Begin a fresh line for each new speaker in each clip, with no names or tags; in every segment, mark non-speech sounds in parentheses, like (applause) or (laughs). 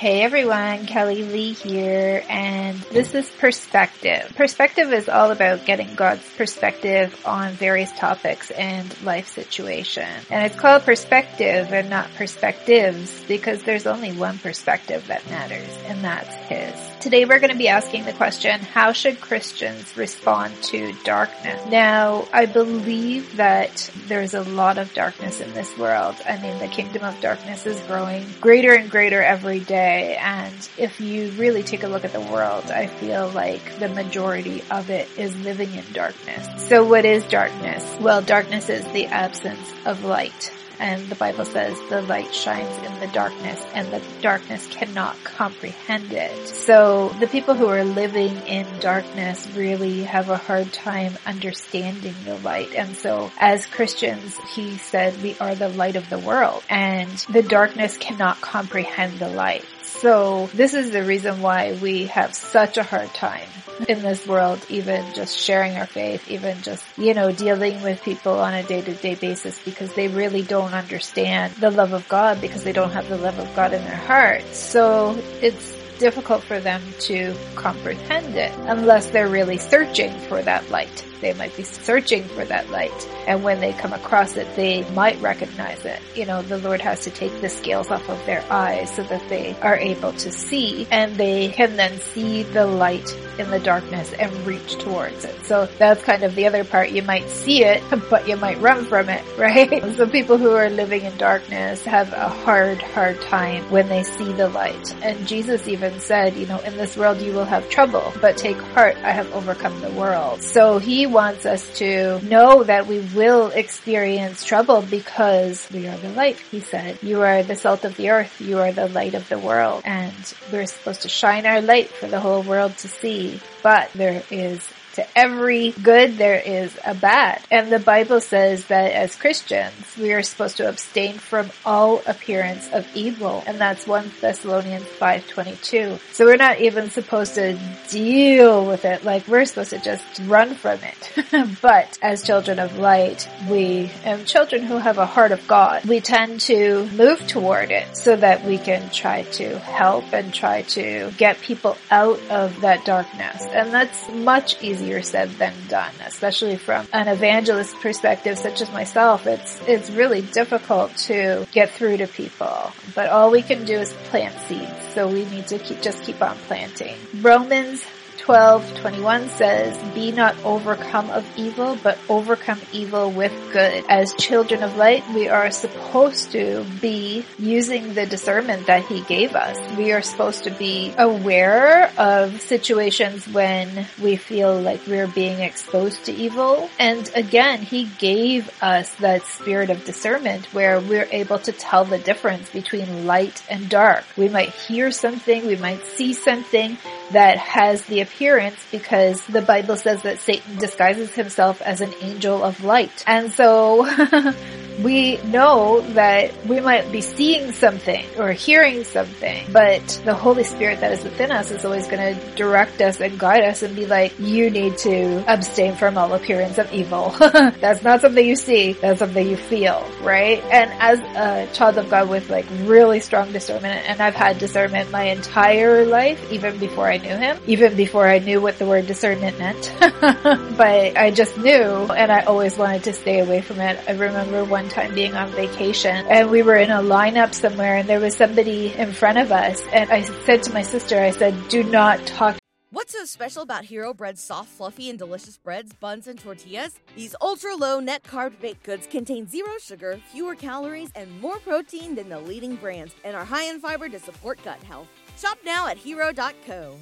Hey everyone, Kelly Lee here, and this is Perspective. Perspective is all about getting God's perspective on various topics and life situation. And it's called perspective and not perspectives because there's only one perspective that matters, and that's His. Today we're going to be asking the question, how should Christians respond to darkness? Now, I believe that there's a lot of darkness in this world. I mean, the kingdom of darkness is growing greater and greater every day day. And if you really take a look at the world, I feel like the majority of it is living in darkness. So what is darkness? Well, darkness is the absence of light. And the Bible says the light shines in the darkness and the darkness cannot comprehend it. So the people who are living in darkness really have a hard time understanding the light. And so as Christians, he said we are the light of the world and the darkness cannot comprehend the light. So this is the reason why we have such a hard time in this world, even just sharing our faith, even just, you know, dealing with people on a day to day basis because they really don't understand the love of God because they don't have the love of God in their heart. So it's difficult for them to comprehend it unless they're really searching for that light. They might be searching for that light. And when they come across it, they might recognize it. You know, the Lord has to take the scales off of their eyes so that they are able to see and they can then see the light in the darkness and reach towards it. So that's kind of the other part. You might see it, but you might run from it, (laughs) right? So people who are living in darkness have a hard, hard time when they see the light. And Jesus even said, you know, in this world you will have trouble, but take heart, I have overcome the world. So he wants us to know that we will experience trouble because we are the light, he said. You are the salt of the earth. You are the light of the world. And we're supposed to shine our light for the whole world to see. But there is to every good there is a bad. And the Bible says that as Christians, we are supposed to abstain from all appearance of evil. And that's 1 Thessalonians 5.22. So we're not even supposed to deal with it. Like we're supposed to just run from it. (laughs) but as children of light, we, and children who have a heart of God, we tend to move toward it so that we can try to help and try to get people out of that darkness. And that's much easier easier said than done, especially from an evangelist perspective such as myself. It's, it's really difficult to get through to people, but all we can do is plant seeds. So we need to keep, just keep on planting. Romans 12, 21 says, Be not overcome of evil, but overcome evil with good. As children of light, we are supposed to be using the discernment that He gave us. We are supposed to be aware of situations when we feel like we're being exposed to evil. And again, He gave us that spirit of discernment where we're able to tell the difference between light and dark. We might hear something, we might see something that has the appearance because the Bible says that Satan disguises himself as an angel of light. And so (laughs) we know that we might be seeing something or hearing something, but the Holy Spirit that is within us is always going to direct us and guide us and be like, you need to abstain from all appearance of evil. (laughs) that's not something you see, that's something you feel, right? And as a child of God with like really strong discernment, and I've had discernment my entire life, even before I knew Him, even before I knew what the word discernment meant, (laughs) but I just knew and I always wanted to stay away from it. I remember one time being on vacation and we were in a lineup somewhere and there was somebody in front of us and I said to my sister, I said, do not talk
What's so special about Hero Bread's soft, fluffy, and delicious breads, buns, and tortillas? These ultra low net carb baked goods contain zero sugar, fewer calories, and more protein than the leading brands, and are high in fiber to support gut health. Shop now at hero.co.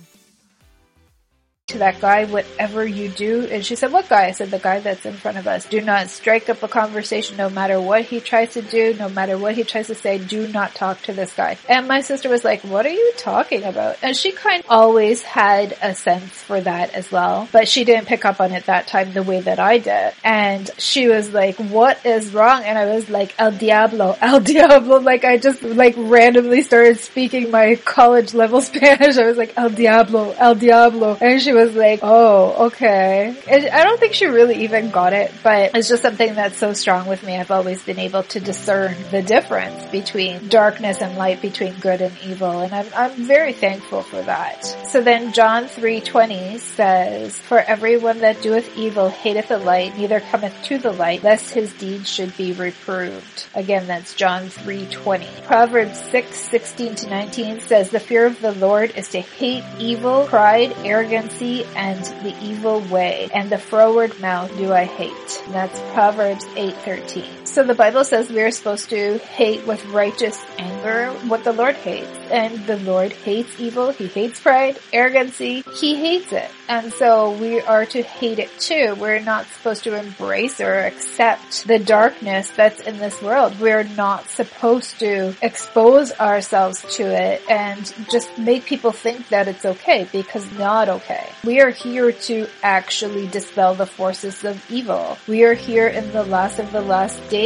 to that guy whatever you do. And she said, what guy? I said, the guy that's in front of us. Do not strike up a conversation no matter what he tries to do, no matter what he tries to say. Do not talk to this guy. And my sister was like, what are you talking about? And she kind of always had a sense for that as well, but she didn't pick up on it that time the way that I did. And she was like, what is wrong? And I was like, El Diablo, (laughs) El Diablo. Like I just like randomly started speaking my college level (laughs) Spanish. I was like, El Diablo, El Diablo. And she was like, oh, okay. And I don't think she really even got it, but it's just something that's so strong with me. I've always been able to discern the difference between darkness and light, between good and evil. And I'm, I'm very thankful for that. So then John 3.20 says, For everyone that doeth evil hateth the light, neither cometh to the light, lest his deeds should be reproved. Again, that's John 3.20. Proverbs 6:16 to 19 says, The fear of the Lord is to hate evil, pride, arrogancy, and the evil way, and the froward mouth do I hate. That's Proverbs 8:13. So the Bible says we are supposed to hate with righteous anger what the Lord hates. And the Lord hates evil, He hates pride, arrogancy, He hates it. And so we are to hate it too. We're not supposed to embrace or accept the darkness that's in this world. We're not supposed to expose ourselves to it and just make people think that it's okay because not okay. We are here to actually dispel the forces of evil. We are here in the last of the last days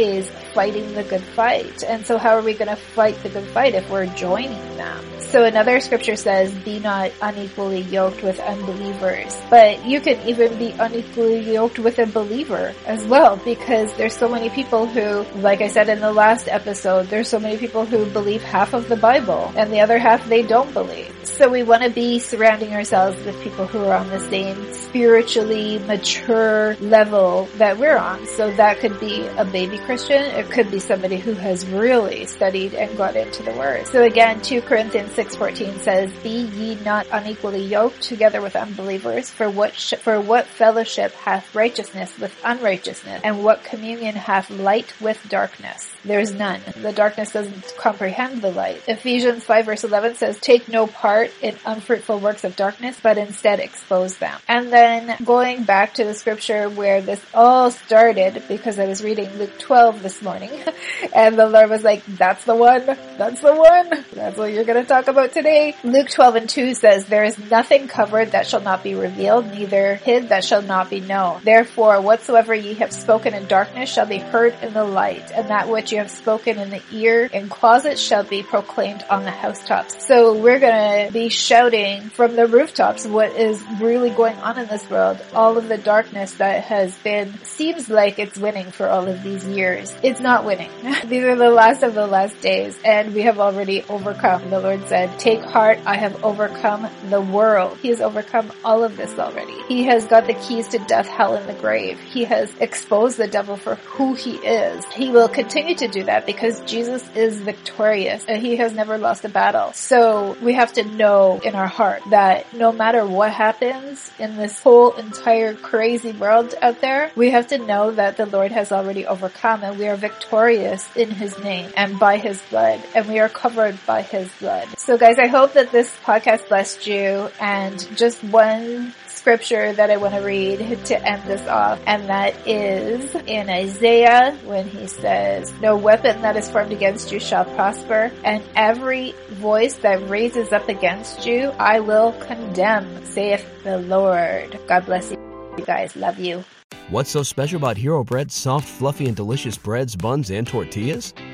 fighting the good fight. And so how are we going to fight the good fight if we're joining them? So another scripture says, be not unequally yoked with unbelievers. But you can even be unequally yoked with a believer as well because there's so many people who, like I said in the last episode, there's so many people who believe half of the Bible and the other half they don't believe. So we want to be surrounding ourselves with people who are on the same spiritually mature level that we're on. So that could be a baby Christian. It could be somebody who has really studied and got into the word. So again, 2 Corinthians 6:14 says, "Be ye not unequally yoked together with unbelievers, for what sh- for what fellowship hath righteousness with unrighteousness, and what communion hath light with darkness? There's none. The darkness doesn't comprehend the light." Ephesians 5 verse 11 says, "Take no part in unfruitful works of darkness, but instead expose them." And then going back to the scripture where this all started, because I was reading Luke 12 this morning, (laughs) and the Lord was like, "That's the one. That's the one. That's what you're going to talk about today. Luke 12 and 2 says, There is nothing covered that shall not be revealed, neither hid that shall not be known. Therefore, whatsoever ye have spoken in darkness shall be heard in the light, and that which you have spoken in the ear in closets shall be proclaimed on the housetops. So we're gonna be shouting from the rooftops what is really going on in this world, all of the darkness that has been, seems like it's winning for all of these years. It's not winning. (laughs) these are the last of the last days, and we have already overcome. The Lord said, take heart, I have overcome the world. He has overcome all of this already. He has got the keys to death, hell, and the grave. He has exposed the devil for who he is. He will continue to do that because Jesus is victorious and he has never lost a battle. So we have to know in our heart that no matter what happens in this whole entire crazy world out there, we have to know that the Lord has already overcome and we are victorious in his name and by his blood and we are covered by his blood. So guys, I hope that this podcast blessed you and just one scripture that I want to read to end this off, and that is in Isaiah when he says, No weapon that is formed against you shall prosper, and every voice that raises up against you I will condemn, saith the Lord. God bless you guys. Love you.
What's so special about Hero Bread's soft, fluffy, and delicious breads, buns, and tortillas?